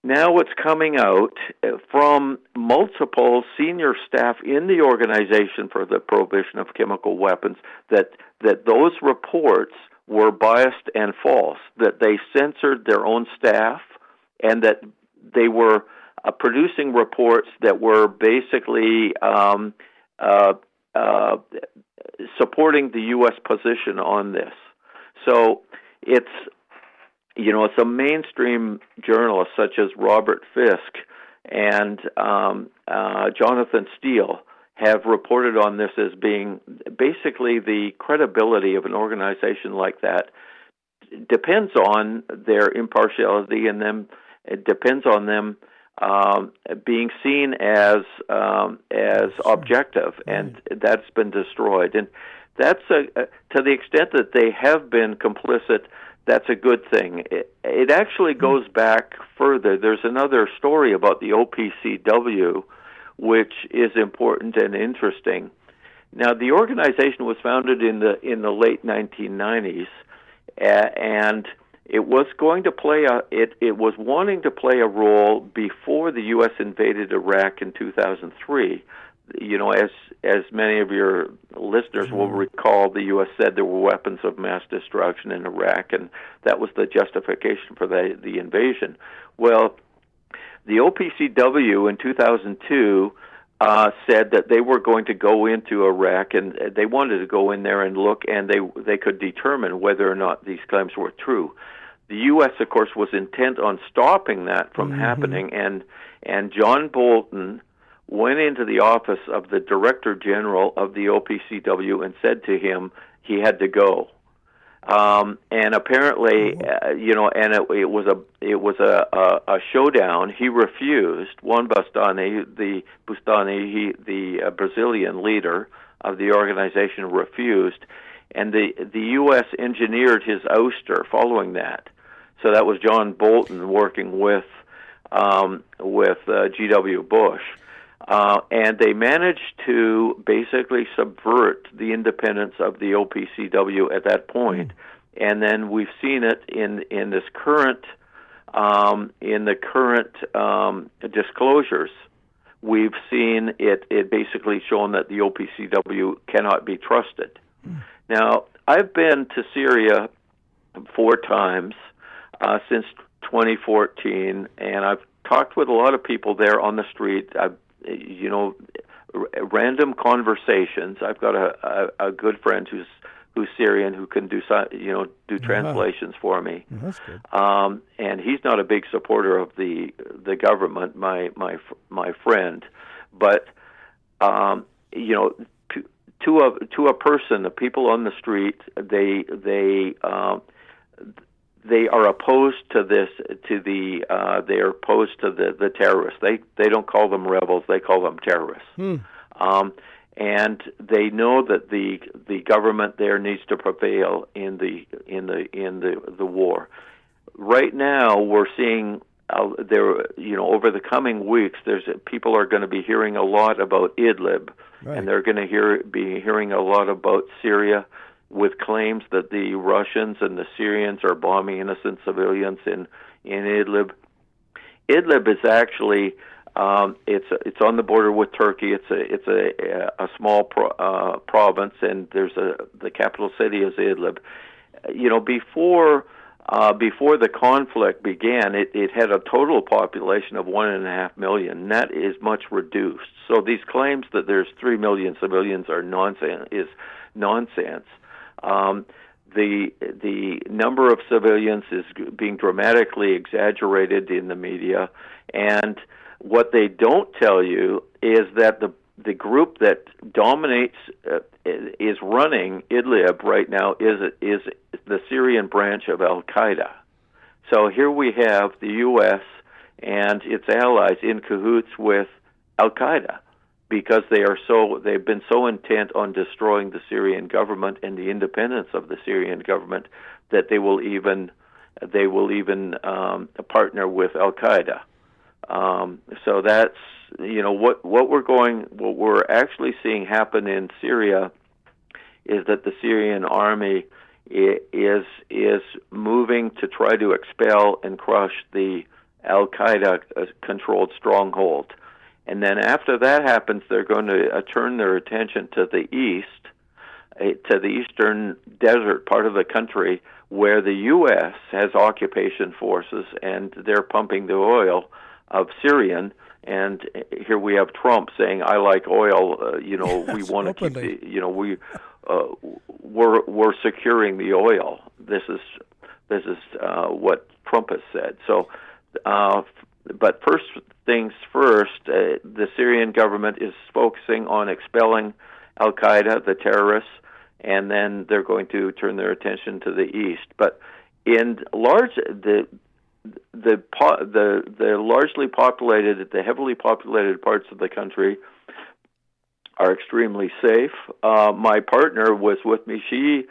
now what's coming out uh, from multiple senior staff in the organization for the prohibition of chemical weapons that that those reports were biased and false, that they censored their own staff, and that they were uh, producing reports that were basically um, uh, uh, supporting the U.S. position on this. So it's you know it's a mainstream journalist such as Robert Fisk and um, uh, Jonathan Steele have reported on this as being basically the credibility of an organization like that depends on their impartiality and them it depends on them um, being seen as um, as objective and that's been destroyed. And that's a, to the extent that they have been complicit that's a good thing. It, it actually goes back further. There's another story about the OPCW which is important and interesting. Now, the organization was founded in the in the late 1990s, uh, and it was going to play a it it was wanting to play a role before the U.S. invaded Iraq in 2003. You know, as as many of your listeners will recall, the U.S. said there were weapons of mass destruction in Iraq, and that was the justification for the the invasion. Well, the OPCW in 2002 uh, said that they were going to go into Iraq and they wanted to go in there and look, and they they could determine whether or not these claims were true. The U.S. of course was intent on stopping that from Mhm. happening, and and John Bolton went into the office of the Director General of the OPCW and said to him he had to go. Um, and apparently, uh, you know, and it, it was a it was a, a, a showdown. He refused. Juan Bastani, the Bustani, he the uh, Brazilian leader of the organization, refused, and the the U.S. engineered his ouster following that. So that was John Bolton working with um, with uh, G.W. Bush. Uh, and they managed to basically subvert the independence of the OPCW at that point. And then we've seen it in in this current um, in the current um, disclosures. We've seen it it basically shown that the OPCW cannot be trusted. Now I've been to Syria four times uh, since 2014, and I've talked with a lot of people there on the street. I've you know, r- random conversations. I've got a, a, a good friend who's who's Syrian who can do you know do translations for me. That's good. Um, and he's not a big supporter of the the government. My my f- my friend, but um, you know. To, to a to a person, the people on the street, they they um, they are opposed to this to the uh, they are opposed to the the terrorists. They they don't call them rebels. They call them terrorists. Hmm. Um, and they know that the the government there needs to prevail in the in the in the the war. Right now, we're seeing uh, there you know over the coming weeks, there's people are going to be hearing a lot about Idlib, right. and they're going to hear be hearing a lot about Syria with claims that the Russians and the Syrians are bombing innocent civilians in in Idlib. Idlib is actually um, it's it's on the border with Turkey. It's a it's a a small pro, uh, province, and there's a the capital city is Idlib. You know, before uh, before the conflict began, it, it had a total population of one and a half million. That is much reduced. So these claims that there's three million civilians are nonsense is nonsense. Um, the the number of civilians is being dramatically exaggerated in the media, and what they don't tell you is that the the group that dominates uh, is running Idlib right now is is the Syrian branch of Al Qaeda. So here we have the U.S. and its allies in cahoots with Al Qaeda because they are so they've been so intent on destroying the Syrian government and the independence of the Syrian government that they will even they will even um, partner with Al Qaeda. Um, so that's you know what what we're going what we're actually seeing happen in Syria is that the Syrian army is is moving to try to expel and crush the Al Qaeda uh, controlled stronghold, and then after that happens, they're going to uh, turn their attention to the east, uh, to the eastern desert part of the country where the U.S. has occupation forces and they're pumping the oil of Syrian. And here we have Trump saying, "I like oil. Uh, you know, yes, we want to keep the, you know, we uh, we're we're securing the oil. This is this is uh, what Trump has said. So, uh, but first things first, uh, the Syrian government is focusing on expelling Al Qaeda, the terrorists, and then they're going to turn their attention to the east. But in large, the the the the largely populated, the heavily populated parts of the country are extremely safe. Uh, my partner was with me. She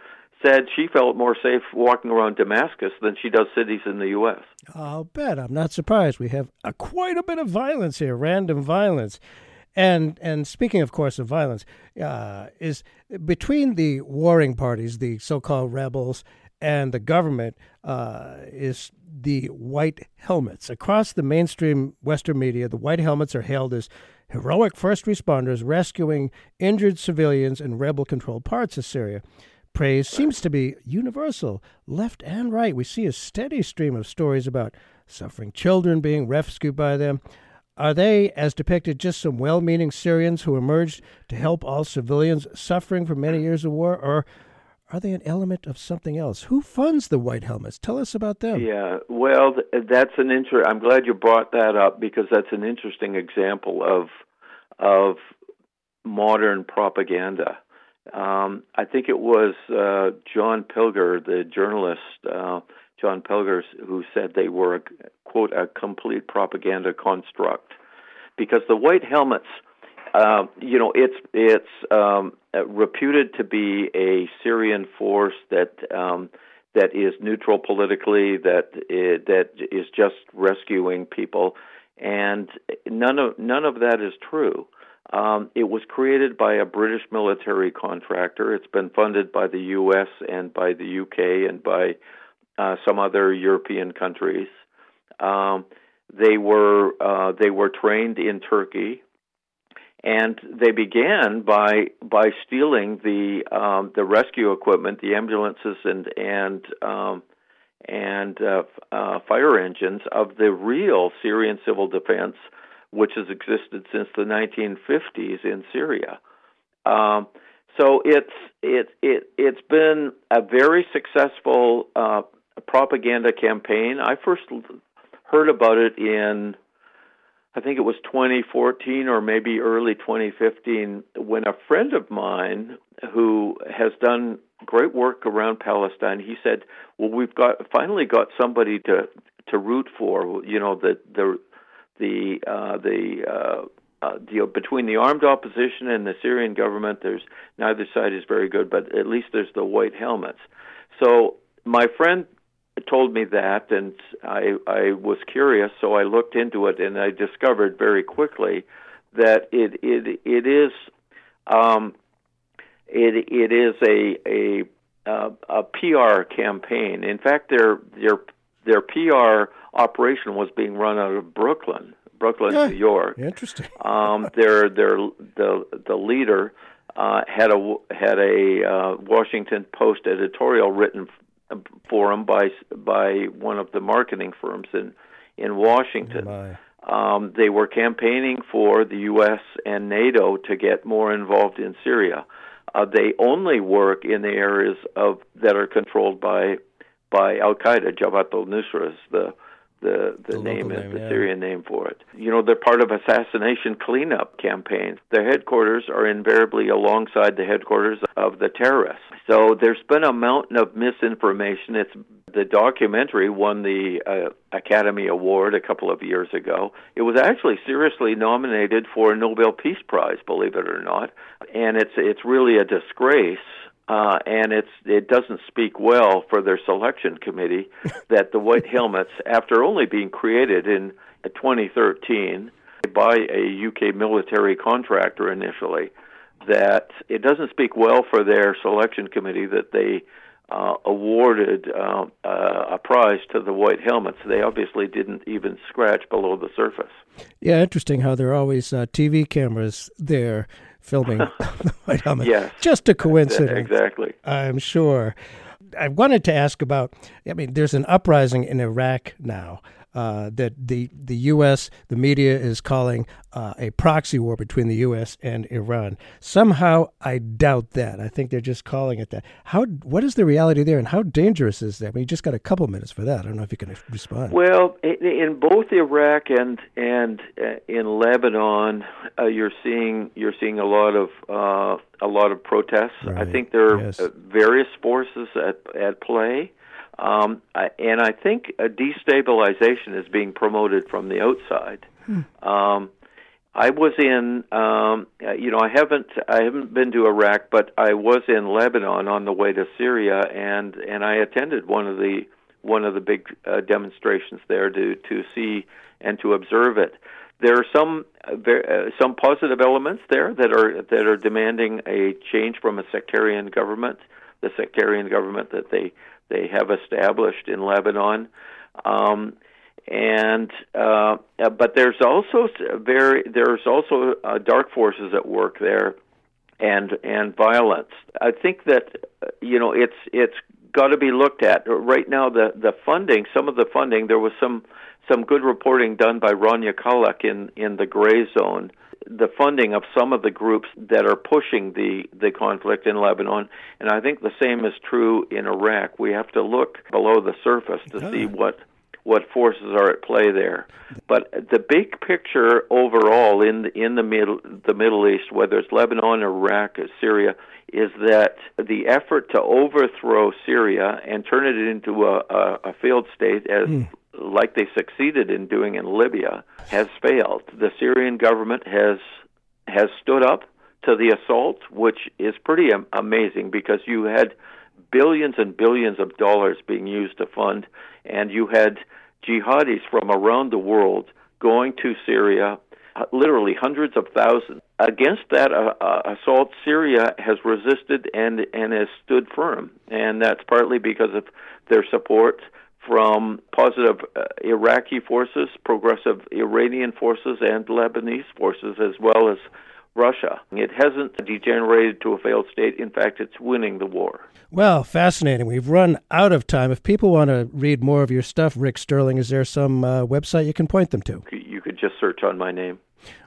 said she felt more safe walking around Damascus than she does cities in the U.S. I'll bet. I'm not surprised. We have a, quite a bit of violence here, random violence. And and speaking, of course, of violence, uh, is between the warring parties, the so-called rebels, and the government, uh, is the white helmets. Across the mainstream Western media, the white helmets are hailed as heroic first responders rescuing injured civilians in rebel controlled parts of Syria. Praise seems to be universal, left and right. We see a steady stream of stories about suffering children being rescued by them. Are they, as depicted, just some well meaning Syrians who emerged to help all civilians suffering from many years of war? Or are they an element of something else? Who funds the White Helmets? Tell us about them. Yeah, well, that's an inter. I'm glad you brought that up because that's an interesting example of of modern propaganda. Um, I think it was uh, John Pilger, the journalist, uh, John Pilger, who said they were a, quote a complete propaganda construct because the White Helmets um, you know, it's it's um, reputed to be a Syrian force that um, that is neutral politically, that is, that is just rescuing people, and none of none of that is true. Um, it was created by a British military contractor. It's been funded by the U.S. and by the UK and by uh, some other European countries. Um, they were uh, they were trained in Turkey and they began by by stealing the um, the rescue equipment, the ambulances and and um, and uh, uh, fire engines of the real Syrian civil defense, which has existed since the 1950s in Syria. Um, so it's it it it's been a very successful uh, propaganda campaign. I first heard about it in I think it was 2014 or maybe early 2015 when a friend of mine who has done great work around Palestine, he said, "Well, we've got finally got somebody to to root for. You know, the the the uh, the uh, uh, you between the armed opposition and the Syrian government, there's neither side is very good, but at least there's the white helmets. So my friend told me that, and I I was curious, so I looked into it, and I discovered very quickly that it it it is um, it it is a a uh, a PR campaign. In fact, their their their PR operation was being run out of Brooklyn, Brooklyn, Yeah. New York. Interesting. Um, their their the the leader uh, had a had a uh, Washington Post editorial written f- for him by by one of the marketing firms in in Washington. My. Um, they were campaigning for the U.S. and NATO to get more involved in Syria. Uh, they only work in the areas of that are controlled by by Al Qaeda. Jabhat al-Nusra is the the the, The name is name, the yeah. Syrian name for it. You know, they're part of assassination cleanup campaigns. Their headquarters are invariably alongside the headquarters of the terrorists. So there's been a mountain of misinformation. It's the documentary won the uh, Academy Award a couple of years ago. It was actually seriously nominated for a Nobel Peace Prize, believe it or not. And it's it's really a disgrace uh, and it's it doesn't speak well for their selection committee that the White Helmets, after only being created in 2013 by a UK military contractor initially, that it doesn't speak well for their selection committee that they uh, awarded uh, uh, a prize to the White Helmets. They obviously didn't even scratch below the surface. Yeah, interesting how there are always uh, TV cameras there filming the White Helmet. Yes. Just a coincidence. Exactly. I'm sure. I wanted to ask about. I mean, there's an uprising in Iraq now uh, that the the U.S. the media is calling uh, a proxy war between the U.S. and Iran. Somehow, I doubt that. I think they're just calling it that. How? What is the reality there, and how dangerous is that? I mean, you just got a couple minutes for that. I don't know if you can respond. Well, in both Iraq and and uh, in Lebanon, uh, you're seeing you're seeing a lot of uh, a lot of protests. I think there are Yes. various forces at at play, um, and I think a destabilization is being promoted from the outside. Um, I was in, um, you know, I haven't, I haven't been to Iraq, but I was in Lebanon on the way to Syria, and and I attended one of the one of the big uh, demonstrations there to to see and to observe it. There are some uh, uh, some positive elements there that are that are demanding a change from a sectarian government, the sectarian government that they they have established in Lebanon. Um, and uh, but there's also very there's also uh, dark forces at work there, and and violence. I think that uh, you know it's it's got to be looked at right now. The the funding, some of the funding, there was some some good reporting done by Rania Khalek in in the gray zone. The funding of some of the groups that are pushing the the conflict in Lebanon, and I think the same is true in Iraq. We have to look below the surface to see what what forces are at play there. But the big picture overall in the, in the middle the Middle East, whether it's Lebanon, Iraq, or Syria, is that the effort to overthrow Syria and turn it into a, a, a failed state, as hmm. Like they succeeded in doing in Libya, has failed. The Syrian government has has stood up to the assault, which is pretty am- amazing because you had billions and billions of dollars being used to fund, and you had jihadis from around the world going to Syria, uh, literally hundreds of thousands. Against that uh, uh, assault, Syria has resisted and and has stood firm, and that's partly because of their support from positive uh, Iraqi forces, progressive Iranian forces, and Lebanese forces, as well as Russia. It hasn't degenerated to a failed state. In fact, it's winning the war. Well, fascinating. We've run out of time. If people want to read more of your stuff, Rick Sterling, is there some uh, website you can point them to? You could just search on my name.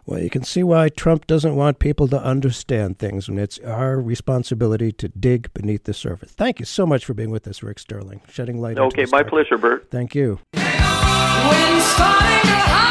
Well, you can see why Trump doesn't want people to understand things, and it's our responsibility to dig beneath the surface. Thank you so much for being with us, Rick Sterling, shedding light. Okay, this my pleasure, Bert. Thank you. When spiders